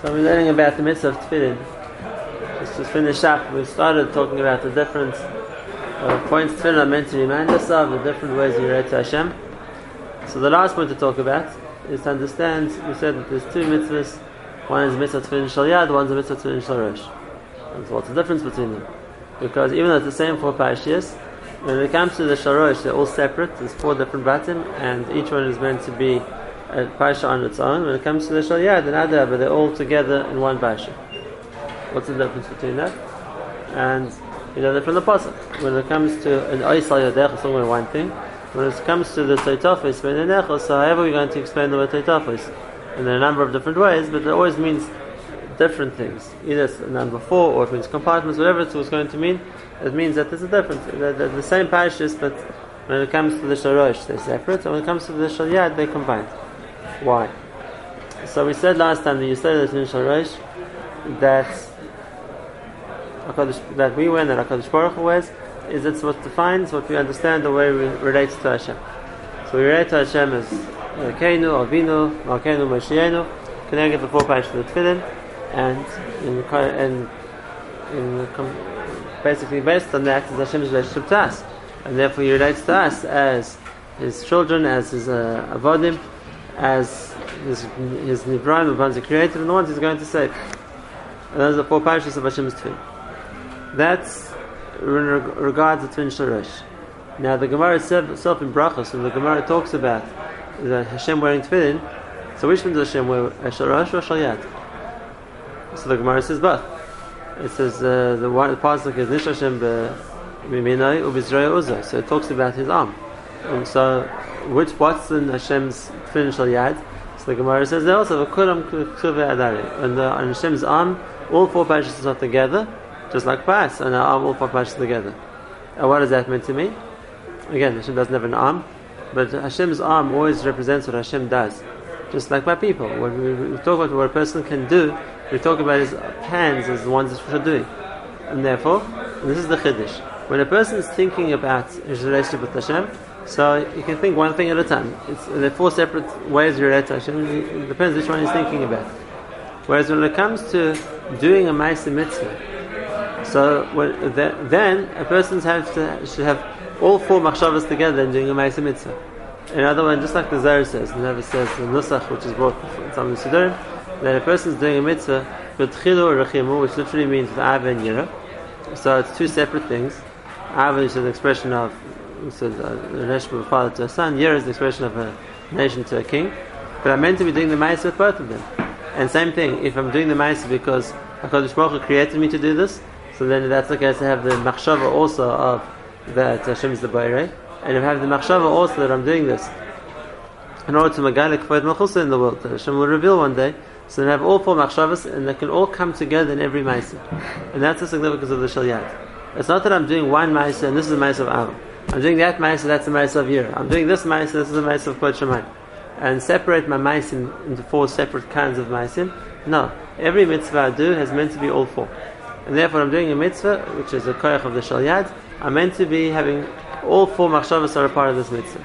So we're learning about the mitzvah of tefillin. Just to finish up, we started talking about the different points tefillin are meant to remind us of, the different ways we relate to Hashem. So the last point to talk about is to understand, we said that there's two mitzvahs. One is mitzvah tefillin shel yad, one's a mitzvah tefillin shel rosh. And so what's the difference between them? Because even though it's the same four parashiyas, when it comes to the shalosh, they're all separate. There's four different batim, and each one is meant to be a parsha on its own. When it comes to the shalyad and adab, but they're all together in one parsha. What's the difference between that? And you know, they're from the pasuk. When it comes to an oisal yadech, it's only one thing. When it comes to the toitafis, so however we're going to explain the word in a number of different ways, but it always means different things. Either it's number four, or it means compartments, whatever it was going to mean it means that there's a difference. They're, they're the same parashas, but when it comes to the shalosh, they're separate, and when it comes to the shalyad, they're combined. Why? So we said last time that you said that in shalosh that that we went that Hakadosh Baruch Hu wears is it's what defines what we understand the way we relate to Hashem. So we relate to Hashem as Keinu, Avinu, Malkeinu, Moshienu, connected the four parashas of the Tefillin, and in, in, in basically based on that is Hashem's relationship to us. And therefore he relates to us as his children, as his uh, avodim, as his, his Nivraim, the ones he created, and the ones he's going to save. And those are the four parashas of Hashem's twin. That's in regards to twin Sharash. Now the Gemara itself in Brachos, when the Gemara talks about the Hashem wearing tefillin, so which one does Hashem wear, Sharash or Shalyad? So the Gemara says both it says uh, the one the pasuk is Nish Hashem b'minai u'b'zrei uzah. So it talks about his arm. And so, which what's in Hashem's finish al yad? So the Gemara says they also have a kulam kuve adari. And uh, on Hashem's arm, all four parashas are together, just like Pas, and our arm all four parashas together. And what does that mean to me? Again, Hashem doesn't have an arm, but Hashem's arm always represents what Hashem does. Just like by people, when we talk about what a person can do, we talk about his hands as the ones that we're doing. And therefore, and this is the Chiddush. When a person is thinking about his relationship with Hashem, so you can think one thing at a time. It's, are four separate ways you relate to Hashem. It depends which one he's thinking about. Whereas when it comes to doing a Maisa Mitzvah, so when, then a person should have all four machshavas together in doing a Maisa Mitzvah. In other words, just like the Zohar says, the says the Nusach, which is brought from the Siddurim, that a person is doing a mitzvah with chilu rechimu, which literally means with av and yira. So it's two separate things. Av is an expression of so the relationship of a father to a son. Yira is the expression of a nation to a king. But I'm meant to be doing the mitzvah with both of them. And same thing, if I'm doing the mitzvah because Hakadosh Baruch Hu created me to do this, so then that's case to have the machshava also of that Hashem is the Bayrei, and if I have the machshava also that I'm doing this in order to magalik kvod malchusa in the world, that Hashem will reveal one day. So they have all four machshavas, and they can all come together in every ma'aseh. And that's the significance of the shalyat. It's not that I'm doing one ma'aseh and this is the ma'aseh of Av. I'm doing that ma'aseh, that's the ma'aseh of Yir. I'm doing this ma'aseh, this is the ma'aseh of Shemayim. And separate my ma'asim into four separate kinds of ma'asim. No. Every mitzvah I do has meant to be all four. And therefore I'm doing a mitzvah, which is a koyach of the shalyat, I'm meant to be having all four machshavas are a part of this mitzvah.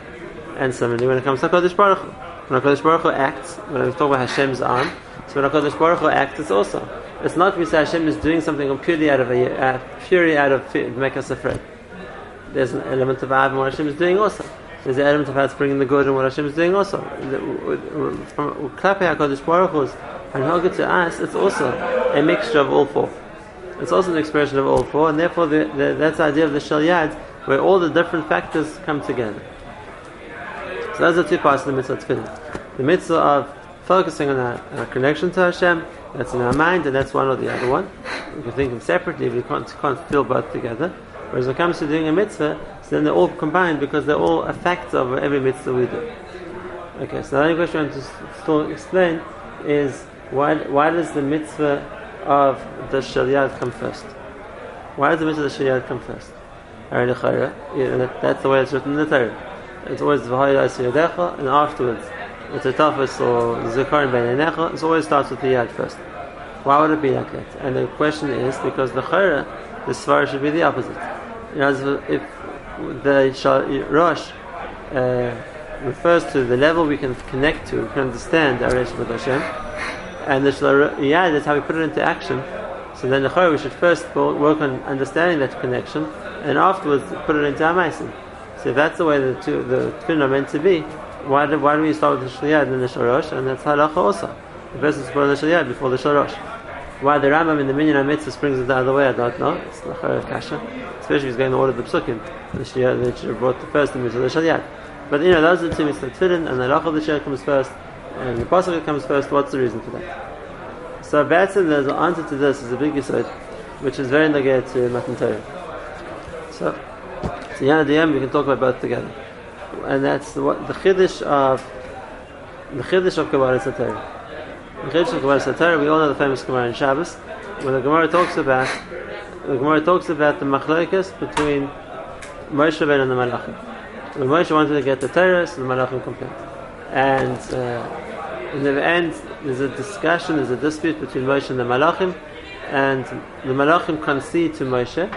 And similarly, when it comes to Kodesh Baruch Hu, when Kodesh Baruch Hu acts, when we talk about Hashem's arm, so when HaKadosh Baruch Hu acts, it's also. It's not we say Hashem is doing something purely out of a, uh, purely out of fear, to make us afraid. There's an element of Av and what Hashem is doing also. There's an element of how it's bringing the good and what Hashem is doing also. From Klape HaKadosh Baruch Hu's and Hagah to us, it's also a mixture of all four. It's also an expression of all four, and therefore the, the, that's the idea of the Shalyad, where all the different factors come together. So those are two parts of the mitzvah tefillin. The mitzvah of focusing on our, our, connection to Hashem, that's in our mind, and that's one or the other one. We can think of them separately, we can't, can't feel both together. Whereas when it comes to doing a mitzvah, so then they're all combined because they're all effects of every mitzvah we do. Okay, so the only question I want to still explain is why, why does the mitzvah of the Shalyad come first? Why does the mitzvah of the Shalyad come first? That's the way it's written in the Torah. It's always V'hayla and afterwards it's a toughest or Zikarin Ben it always starts with the Yad first. Why would it be like that? And the question is because the Chayra, the Svar should be the opposite. Know, if the Rosh uh, refers to the level we can connect to, we can understand our relationship with Hashem, and the Shaliyad is how we put it into action. So then the we should first work on understanding that connection, and afterwards put it into Amaisim. So if that's the way the two the twin are meant to be, why do, why do we start with the Shaliyad and then the Shalosh? And that's halacha also. The person is putting the Shaliyad before the Shalosh. Why the Rambam in the Minyan HaMitzvah springs it the other way, I don't know. It's the Kasha. Especially if he's going to order the Psukim. The should have brought the first mitzvah, the Shaliyad. But you know, those are the two mitzvahs, Tefillin, and the Lach of the Shir comes first, and the Pasuk comes first. What's the reason for that? So Batson, there's an answer to this, is a big yisod, which is very negative to Matan Torah. So, so the end we can talk about both together. And that's the, what, the Chiddush of, the Chiddush of Kabbalah Torah. The of Kabbalah we all know the famous Gemara in Shabbos, when the Gemara talks about, the Gemara talks about the machlokes between Moshe Rabbeinu and the Malachim. When Moshe wanted to get the Torah, so the Malachim complained. And uh, in the end, there's a discussion, there's a dispute between Moshe and the Malachim, and the Malachim concede to Moshe,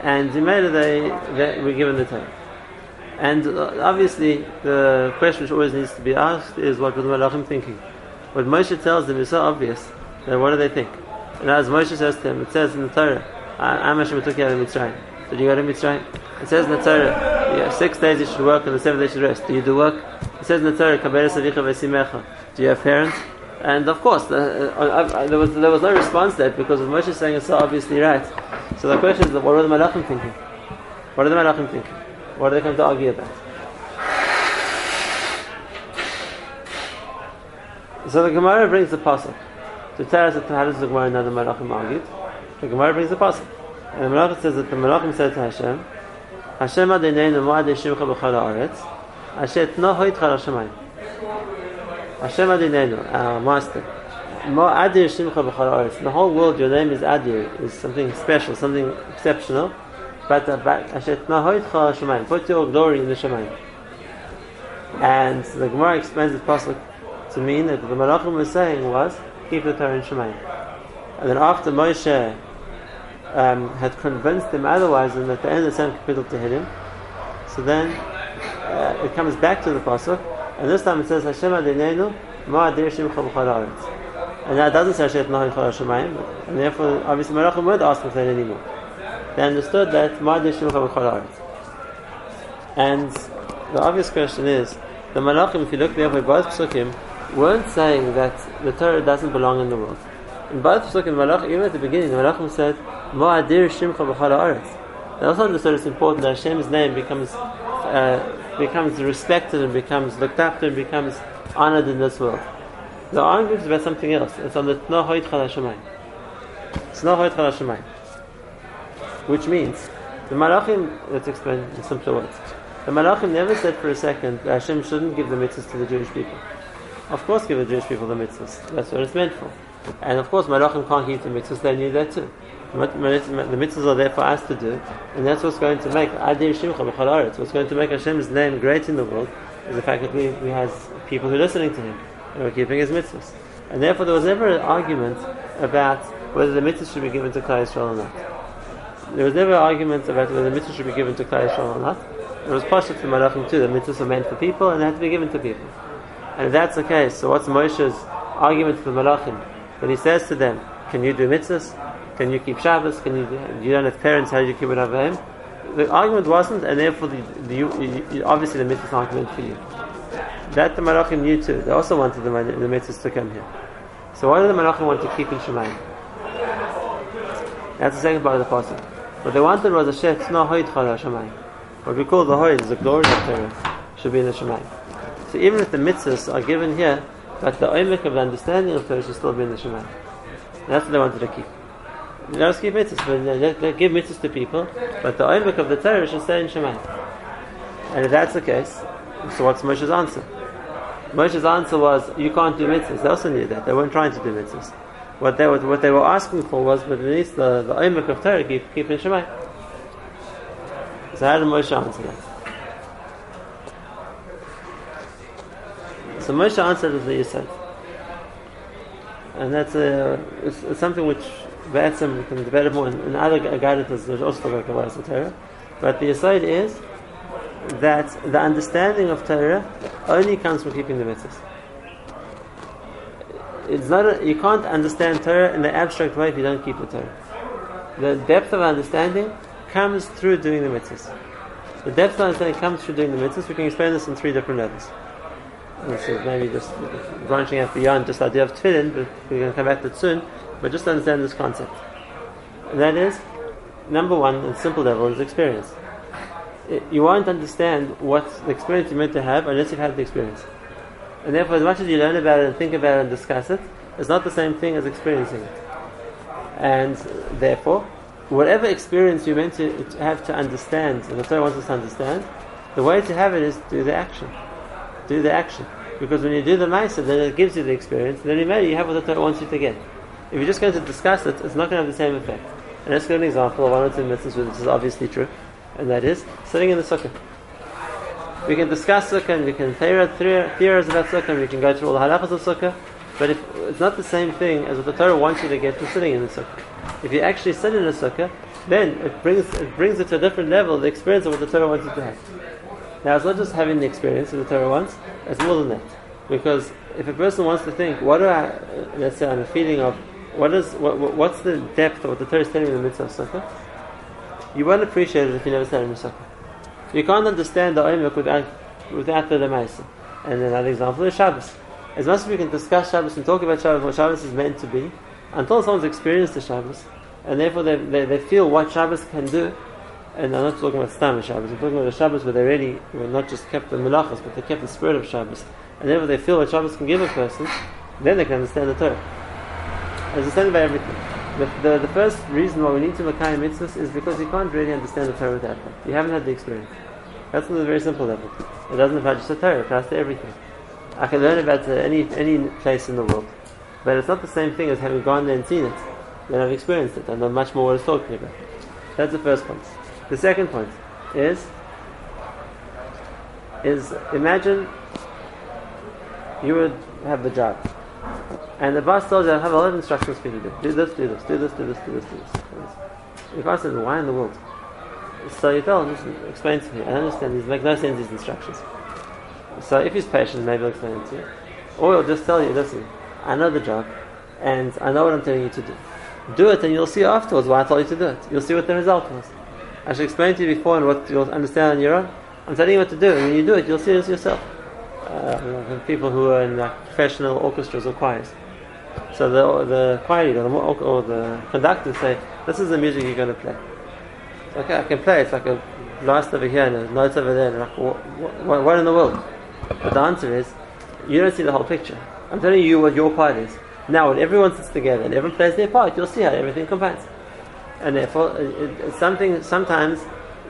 and Zimela they, they were given the Torah. And uh, obviously, the question which always needs to be asked is what were the Malachim thinking? What Moshe tells them is so obvious, then what do they think? And as Moshe says to them, it says in the Torah, I Am Hashem took you out of Mitzrayim. Did you go to Mitzrayim? It says in the Torah, yeah, six days you should work and the seventh day you should rest. Do you do work? It says in the Torah, Do you have parents? And of course, uh, uh, uh, there, was, there was no response to that because Moshe is saying is so obviously right. So the question is, what are the Malachim thinking? What are the Malachim thinking? What are they coming to argue about? So the Gemara brings the pasuk to tell us that how does the Gemara know the Malachim argued. The Gemara brings the pasuk, and the Malachim says that the Malachim said to Hashem, Hashem Adonai Mo'ad Shimcha B'chol Haaretz, Asher Tno Hoit Chal Hashemayim. Hashem Adinenu, our master. Mo Adir Shimcha B'chol In the whole world, your name is Adir, is something special, something exceptional. But uh, Asher Tnahoit Chal Shemayim. Put your glory in the Shemayim. And the Gemara explains the pasuk to mean that the Malachim was saying was keep the Torah in Shemayim. And then after Moshe um, had convinced them otherwise, and at the end of the same capital to hit him, so then uh, it comes back to the pasuk and this time it says Hashem Adinenu Ma'adir Shimcha B'chol And that doesn't say Hashem Nahi Chol Shemayim, and therefore obviously Malachim weren't asking for that anymore. They understood that Ma'adir Shimcha B'chol And the obvious question is, the Malachim, if you look there by both Psukim, weren't saying that the Torah doesn't belong in the world. In both Psukim, Malach, even at the beginning, the Malachim said, Ma'adir Shimcha B'chol They also understood it's important that Hashem's name becomes uh, becomes respected and becomes looked after and becomes honored in this world. The argument is about something else. It's on the Tnohoit Chalashamayim. It's Tnohoit Chalashamayim. Which means, the Malachim, let's explain in simpler words. The Malachim never said for a second that Hashem shouldn't give the mitzvahs to the Jewish people. Of course, give the Jewish people the mitzvahs. That's what it's meant for. And of course, Malachim can't keep the mitzvahs, they knew that too. The mitzvahs are there for us to do, and that's what's going to make What's going to make Hashem's name great in the world is the fact that we, we have people who are listening to Him and we're keeping His mitzvahs. And therefore, there was never an argument about whether the mitzvahs should be given to Klal Yisrael or not. There was never an argument about whether the mitzvahs should be given to Klal Yisrael or not. There was Pashat to Malachim too. The mitzvahs are meant for people and they have to be given to people. And if that's the case, so what's Moshe's argument for the Malachim? When he says to them, "Can you do mitzvahs?" Can you keep Shabbos? Can you? You don't have parents. How do you keep it over him? The argument wasn't, and therefore the, the you, you, obviously the mitzvah is not meant for you. That the Malachim knew too. They also wanted the, the mitzvahs to come here. So why did the Malachim want to keep in Shemayim? That's the second part of the passage. What they wanted was a shet no hoid chala Shemayim. What we call the hoid is the glory of Torah should be in the Shemayim. So even if the mitzvahs are given here, but the oimik of the understanding of Torah should still be in the Shemayim. That's what they wanted to keep. Let us give mitzvahs, but they give mitzvahs to people, but the oimik of the Torah should stay in Shemai. And if that's the case, so what's Moshe's answer? Moshe's answer was, you can't do mitzvahs. They also knew that. They weren't trying to do mitzvahs. What they, what they were asking for was, but at least the, the of Torah keep, keep in Shemai. So how did Moshe answer that? So Moshe answered as the said. And that's a, it's, it's something which Ba'atzim, we can debate more in, in other guidance, there's also like a Torah. But the aside is that the understanding of Torah only comes from keeping the mitzvahs. it's not a, you can't understand Torah in the abstract way if you don't keep the Torah. The depth of understanding comes through doing the mitzvahs. The depth of understanding comes through doing the mitzvahs. We can explain this in three different levels. This is maybe just branching out beyond just the idea of tefillin, but we're going to come back to it soon. But just understand this concept. And that is, number one, on simple level, is experience. You won't understand what the experience you're meant to have unless you've had the experience. And therefore, as much as you learn about it and think about it and discuss it, it's not the same thing as experiencing it. And therefore, whatever experience you're meant to have to understand, and the Torah wants us to understand, the way to have it is do the action. Do the action. Because when you do the Maisa, then it gives you the experience, then immediately you have what the Torah wants you to get. If you're just going to discuss it, it's not going to have the same effect. And let's give an example of one or two mitzvahs which is obviously true, and that is sitting in the sukkah. We can discuss sukkah and we can theorize about sukkah and we can go through all the halachas of sukkah, but if, it's not the same thing as what the Torah wants you to get from sitting in the sukkah. If you actually sit in the sukkah, then it brings it brings it to a different level, the experience of what the Torah wants you to have. Now it's not just having the experience that the Torah wants, it's more than that. Because if a person wants to think, what do I let's say I'm a feeling of what is what, what's the depth of what the Torah is telling me in the mitzvah of sukkah? You won't appreciate it if you never stand in the sukkah. You can't understand the Oimek without, without the Lemaisa. And another example is Shabbos. As much as we can discuss Shabbos and talk about Shabbos, what Shabbos is meant to be, until someone's experienced the Shabbos, and therefore they, they, they feel what Shabbos can do, and I'm not talking about Stam Shabbos, I'm talking about the Shabbos where they really were not just kept the Melachas, but they kept the spirit of Shabbos, and therefore they feel what Shabbos can give a person, then they can understand the Torah. Understand by everything. The, the, the, first reason why we need to Makayim mitzvahs is because you can't really understand the Torah without that. You haven't had the experience. That's on a very simple level. It doesn't apply just to Torah, it applies to everything. I can learn about uh, any, any place in the world. But it's not the same thing as having gone there and seen it. Then I've experienced it. I know much more what it's talking about. That's the first point. The second point is is imagine you would have the job. And the boss tells you, I have a lot of instructions for you to do. Do this, do this, do this, do this, do this, do this. The boss says, why in the world? So you tell him, just explain to me. I understand these make no sense, these instructions. So if he's patient, maybe he'll explain it to you. Or he'll just tell you, listen, I know the job, and I know what I'm telling you to do. Do it, and you'll see afterwards why I told you to do it. You'll see what the result was. I should explain to you before and what you'll understand on your own. I'm telling you what to do, and when you do it, you'll see it yourself. Uh, people who are in professional orchestras or choirs. So the the choir leader or the, or the conductor say, "This is the music you're going to play." Okay, I can play. It's like a blast over here and a note over there. Like, what, what, what in the world? But the answer is, you don't see the whole picture. I'm telling you what your part is. Now, when everyone sits together and everyone plays their part, you'll see how everything combines. And therefore, it, it's something. Sometimes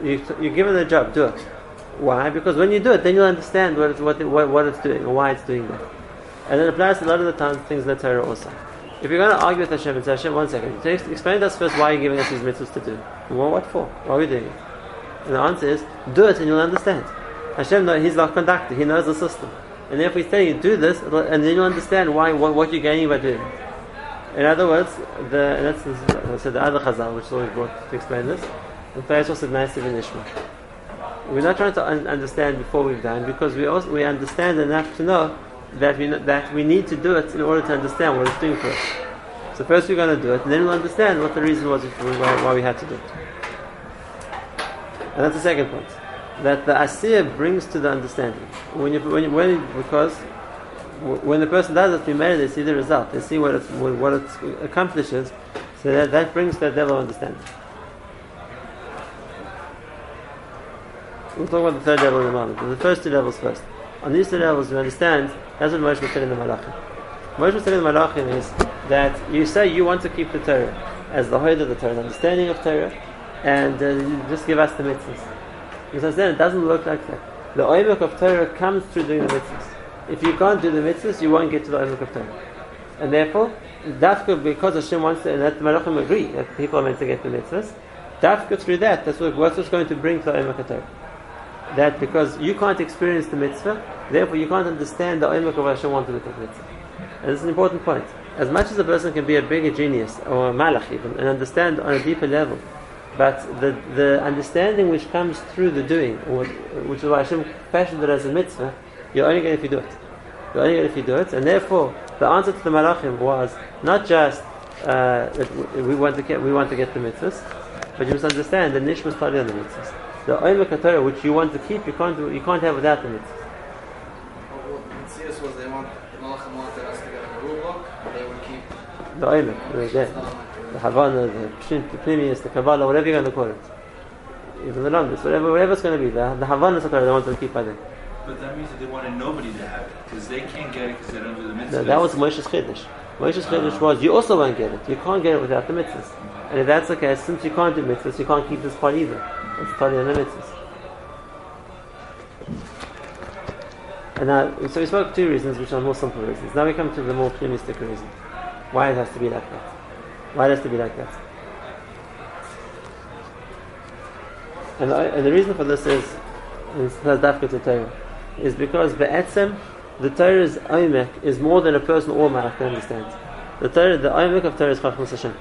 you, you're given a job, do it. Why? Because when you do it, then you'll understand what it's, what, what, what it's doing and why it's doing that. And it applies a lot of the times things in the Torah also. If you're going to argue with Hashem and say, Hashem, one second, explain to us first why you're giving us these mitzvahs to do. Well, what for? Why are we doing it? And the answer is, do it and you'll understand. Hashem, He's the conductor, He knows the system. And therefore He's telling you, do this, and then you'll understand why, what, what you're gaining by doing it. In other words, the, and that's the, so the other Chazal, which is always brought to explain this, the Pharaoh said Naaseh V'Nishma. We're not trying to un- understand before we've done, because we also, we understand enough to know that we, that we need to do it in order to understand what it's doing for us. So first we're going to do it, and then we'll understand what the reason was why, why we had to do it. And that's the second point. That the asir brings to the understanding. When you, when, you, when because when the person does it, married, they see the result. They see what it, what it accomplishes. So that, that brings that level of understanding. We'll talk about the third level in a moment. But the first two levels first. On these two levels, we understand that's what Moshe was telling the Malachim. Moshe was telling the Malachim is that you say you want to keep the Torah as the height of the Torah, the understanding of Torah, and uh, just give us the mitzvahs. Because then it doesn't look like that. The oimek of Torah comes through doing the mitzvahs. If you can't do the mitzvahs, you won't get to the of Torah. And therefore, dafka, because Hashem wants to, and that the Malachim agree that people are meant to get the mitzvahs, dafka through that, that's what, what's going to bring to the of Torah that because you can't experience the mitzvah, therefore you can't understand the oimek of Hashem wanted with the mitzvah. And this is an important point. As much as a person can be a bigger genius or a malach even and understand on a deeper level, but the, the understanding which comes through the doing, or, which is why Hashem fashioned it as a mitzvah, you're only going if you do it. You're only going if you do it, and therefore, The answer to the Malachim was not just uh, that we want to get we want to get the mitzvahs, but you must understand the nishmas study on the mitzvahs. The oimek Torah which you want to keep, you can't you can't have without the mitzvahs. the to oimek, the, the, the Havana, the Pshin, the Kabbalah, whatever you're going to call it. Even the numbers, whatever, whatever it's going to be, the, the Havana Torah they want to keep by them. But that means that they wanted nobody to have it because they can't get it because they don't do the mitzvahs. No, that was Moshe's Chiddush. Moshe's ah. Chiddush was you also won't get it. You can't get it without the mitzvahs. And if that's the case, since you can't do mitzvahs, you can't keep this part either. It's part of the mitzvahs. And now, so we spoke two reasons, which are more simple reasons. Now we come to the more optimistic reason. Why it has to be like that. Why it has to be like that. And the, and the reason for this is, is Dafka to Torah, is because Be'etzem, the Torah's Oimek is more than a person or Malach can understand. The Torah, the Oimek of Torah is Chachmas Hashem.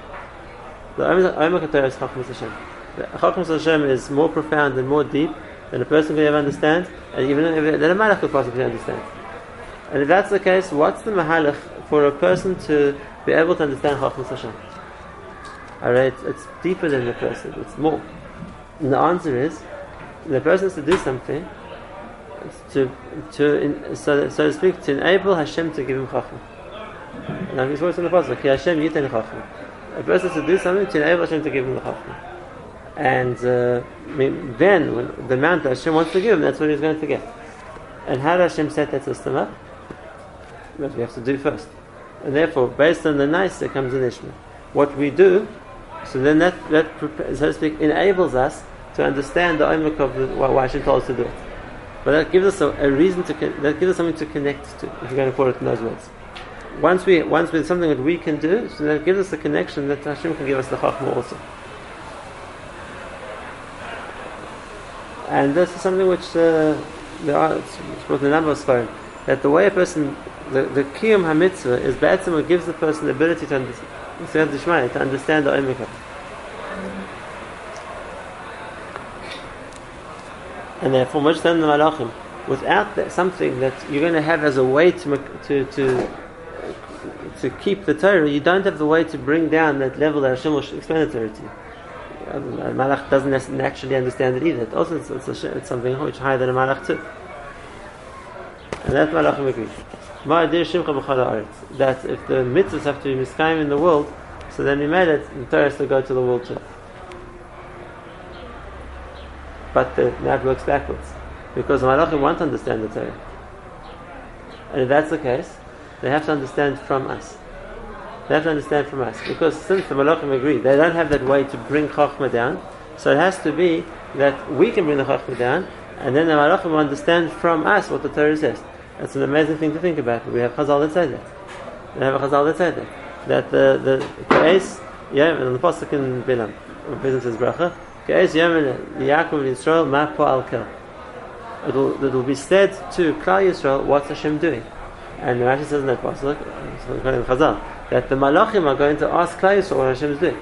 The Oimek of Torah is Chachmas Hashem. Chachmas Hashem is more profound and more deep than a person can ever understand, and even than a Malach could possibly understand. And if that's the case, what's the Mahalach for a person to be able to understand Chachmas Hashem? Alright, it's deeper than the person, it's more. And the answer is, the person has to do something to, to so, so to speak, to enable Hashem to give him chacham. Now he's words in the pasuk, Hashem yitin chacham. A person to do something to enable Hashem to give him the chacham. And uh, then, when the amount that Hashem wants to give him, that's what he's going to get. And how does Hashem set that system up? What we have to do first. And therefore, based on the nice, there comes an Ishmael. What we do, so then that, that so to speak, enables us to understand the oimik of the, why Hashem told us to do it. But that gives us a, a, reason to that gives us something to connect to, if you're going to put it in those words. Once we once we something that we can do, so that gives us a connection that Hashem can give us the chachma also. And this is something which uh, there are it's, it's a number of that the way a person the, the kiyum hamitzvah is be'etzim what gives the person the ability to understand, to understand the oimik and therefore much than the malachim, without that, something that you're going to have as a way to to to to keep the Torah, you don't have the way to bring down that level that Hashem will explain the Torah to you. Uh, malach doesn't naturally understand it either. It also, it's, it's, a, it's something which higher than a Malach too. And that Malachim agree. That if the mitzvahs have to be miskayim in the world, so then we made it, the Torah has to go to the world too but the, that works backwards. Because the Malachim want to understand the Torah. And if that's the case, they have to understand from us. They have to understand from us. Because since the Malachim agree, they don't have that way to bring Chachma down, so it has to be that we can bring the Chachma down, and then the Malachim will understand from us what the Torah says. That's an amazing thing to think about. We have Chazal that say that. We have a Chazal that say that. That the, the Ka'es, yeah, and the Pasuk in Bilam, Bilam says Bracha, Ge'ez Yemen Yaakov and Israel Mapo Al Kel. It'll, it'll be said to Klal Yisrael, what's Hashem doing? And the Rashi says in that Chazal, that the Malachim are going to ask Klal Yisrael what Hashem is doing.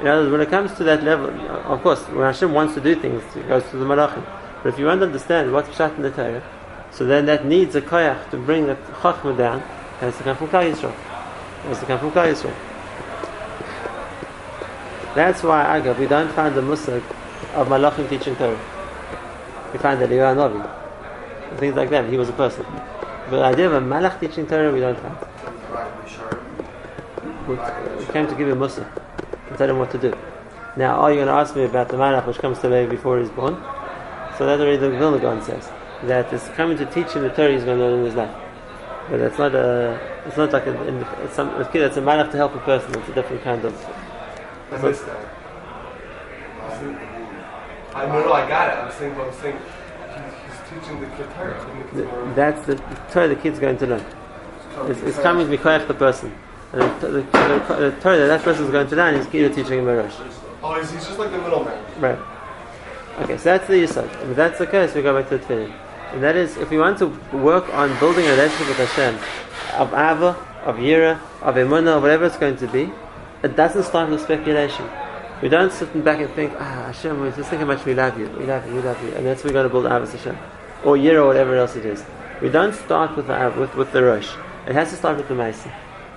In other words, when it comes to that level, of course, when Hashem wants to do things, it goes to the Malachim. But if you want to understand what's Pshat in the Torah, so then that needs a koyach to bring the Chachma down, it has to come from Klal Yisrael. It has to come from Klal Yisrael. That's why, Agav, we don't find the musag of Malachim teaching Torah. We find that Eliyahu Navi, things like that. He was a person. But the idea of a Malach teaching Torah, we don't find. We came to give him musag and tell him what to do. Now, are you going to ask me about the Malach which comes to baby before he's born? So that's already the Vilna Gaon says that it's coming to teach him the Torah he's going to learn in his life. But that's not a. It's not like a. It's, some, it's, it's a malach to help a person. It's a different kind of I missed that. I know, no, I got it. I'm saying, I'm saying he's teaching the kid Torah. That's the Torah the kid's going to learn. It's, it's coming to be the person. And the, the, the, the Torah that that person is going to learn is Kira teaching him Rosh. Oh, he's, he's just like the middleman. Right. Okay, so that's the Yisod. If that's the case, we go back to the Tefillin. And that is, if we want to work on building a relationship with Hashem, of Ava, of Yira, of Emunah, whatever it's going to be, it doesn't start with speculation. We don't sit back and think, ah, Hashem, we just think how much we love you, we love you, we love you, and that's we're going to build Avos Hashem. Or Yira or whatever else it is. We don't start with the, with, with the Rosh. It has to start with the Maisa.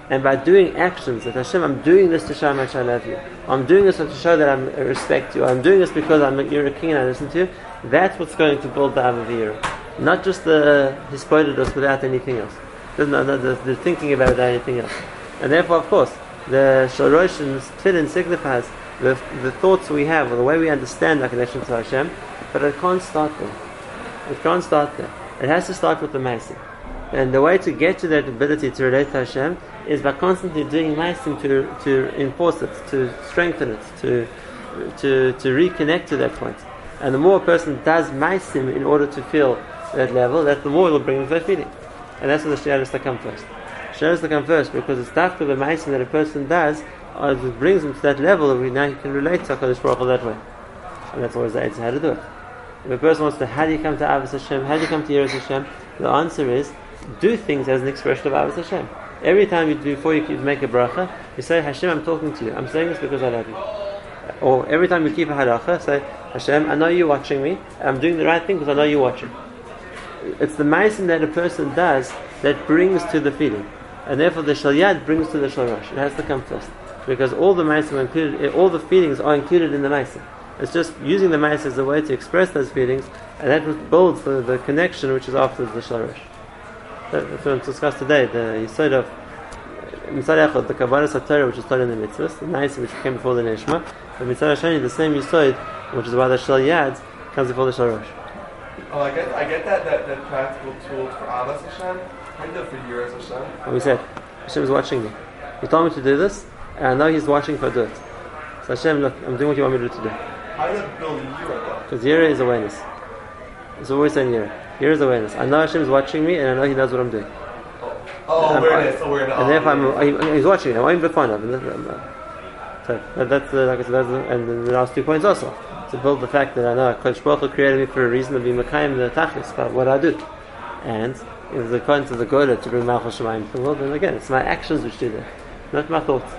And by doing actions that Hashem, I'm doing this to show how much I love you. I'm doing this to show that I'm, respect you. I'm doing this because I'm, you're a king and I listen to you. That's what's going to build the Avavira. Not just the Hisbodedus without anything else. The, the, the, the thinking about it without anything else. And therefore, of course, the Shalroshin's Tfilin signifies the, the thoughts we have or the way we understand our connection to Hashem, but it can't start there. It can't start there. It has to start with the Maisi. And the way to get to that ability to relate to Hashem is by constantly doing Maisim to, to enforce it, to strengthen it, to, to, to reconnect to that point. And the more a person does Maisim in order to feel that level, that the more it will bring him to that feeling. And that's where the Shia has to come first. Has to come first because it's after the Maisim that a person does uh, it brings him to that level that now he can relate to HaKadosh Baruch Hu that way. And that's always the answer how to do it. If a person wants to, how do you come to Avos Hashem? How do you come to Yeros Hashem? The answer is, do things as an expression of Avos Hashem. Every time you do, before you make a bracha, you say, Hashem, I'm talking to you. I'm saying this because I love you. Or every time you keep a halacha, say, Hashem, I know you're watching me. I'm doing the right thing because I know you're watching. It's the meisim that a person does that brings to the feeling. And therefore the shalyad brings to the shalrosh. It has to come first because all the ma'asim are included, eh, all the feelings are included in the ma'asim. It's just using the ma'asim as a way to express those feelings, and that builds the, the connection which is after the shalosh. That's what we discussed today. The Yisod of eh, Mitzad Echad, the Kabbalah Satorah, which is taught in the mitzvahs, the ma'asim which came before the neshma, but Mitzad Hashani, the same Yisod, which is why the shel yad comes before the shalosh. Oh, I get, I get that, that, that practical tool for Abbas Hashem. I do it for years Hashem. And we said, Hashem is watching me. He told me to do this, and I know He's watching if I do it. So Hashem, look, I'm doing what you want me to do today. How does it build Yira? Because Yira is awareness. It's always saying Yira. Yira is awareness. I know Hashem is watching me, and I know He knows what I'm doing. Oh, I'm- awareness, awareness. And oh, therefore, I'm. I- He's watching me. I'm of. And I'm- So that, that's the, like I said, that's the, and the last two points also to build the fact that I know Kodesh Baruch Hu created me for a reason to be Mekayim the Tachlis about what I do, and the according to the Gola to bring Malchus Shemayim to the world, then again it's my actions which do that, not my thoughts.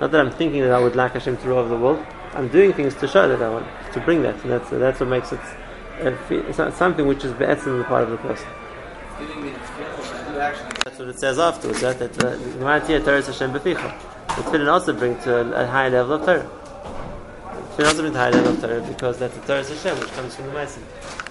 Not that I'm thinking that I would like Hashem to rule over the world. I'm doing things to show that I want to bring that, and that's that's what makes it. uh, something which is be'etzim the part of the person. The. That's what it says afterwards. That that uh, Gemara Torah is Hashem beficha. The tefillin also bring to a, a high level of Torah. Tefillin also bring to a high level of Torah because that's the Torah is Hashem, which comes from the Meisim.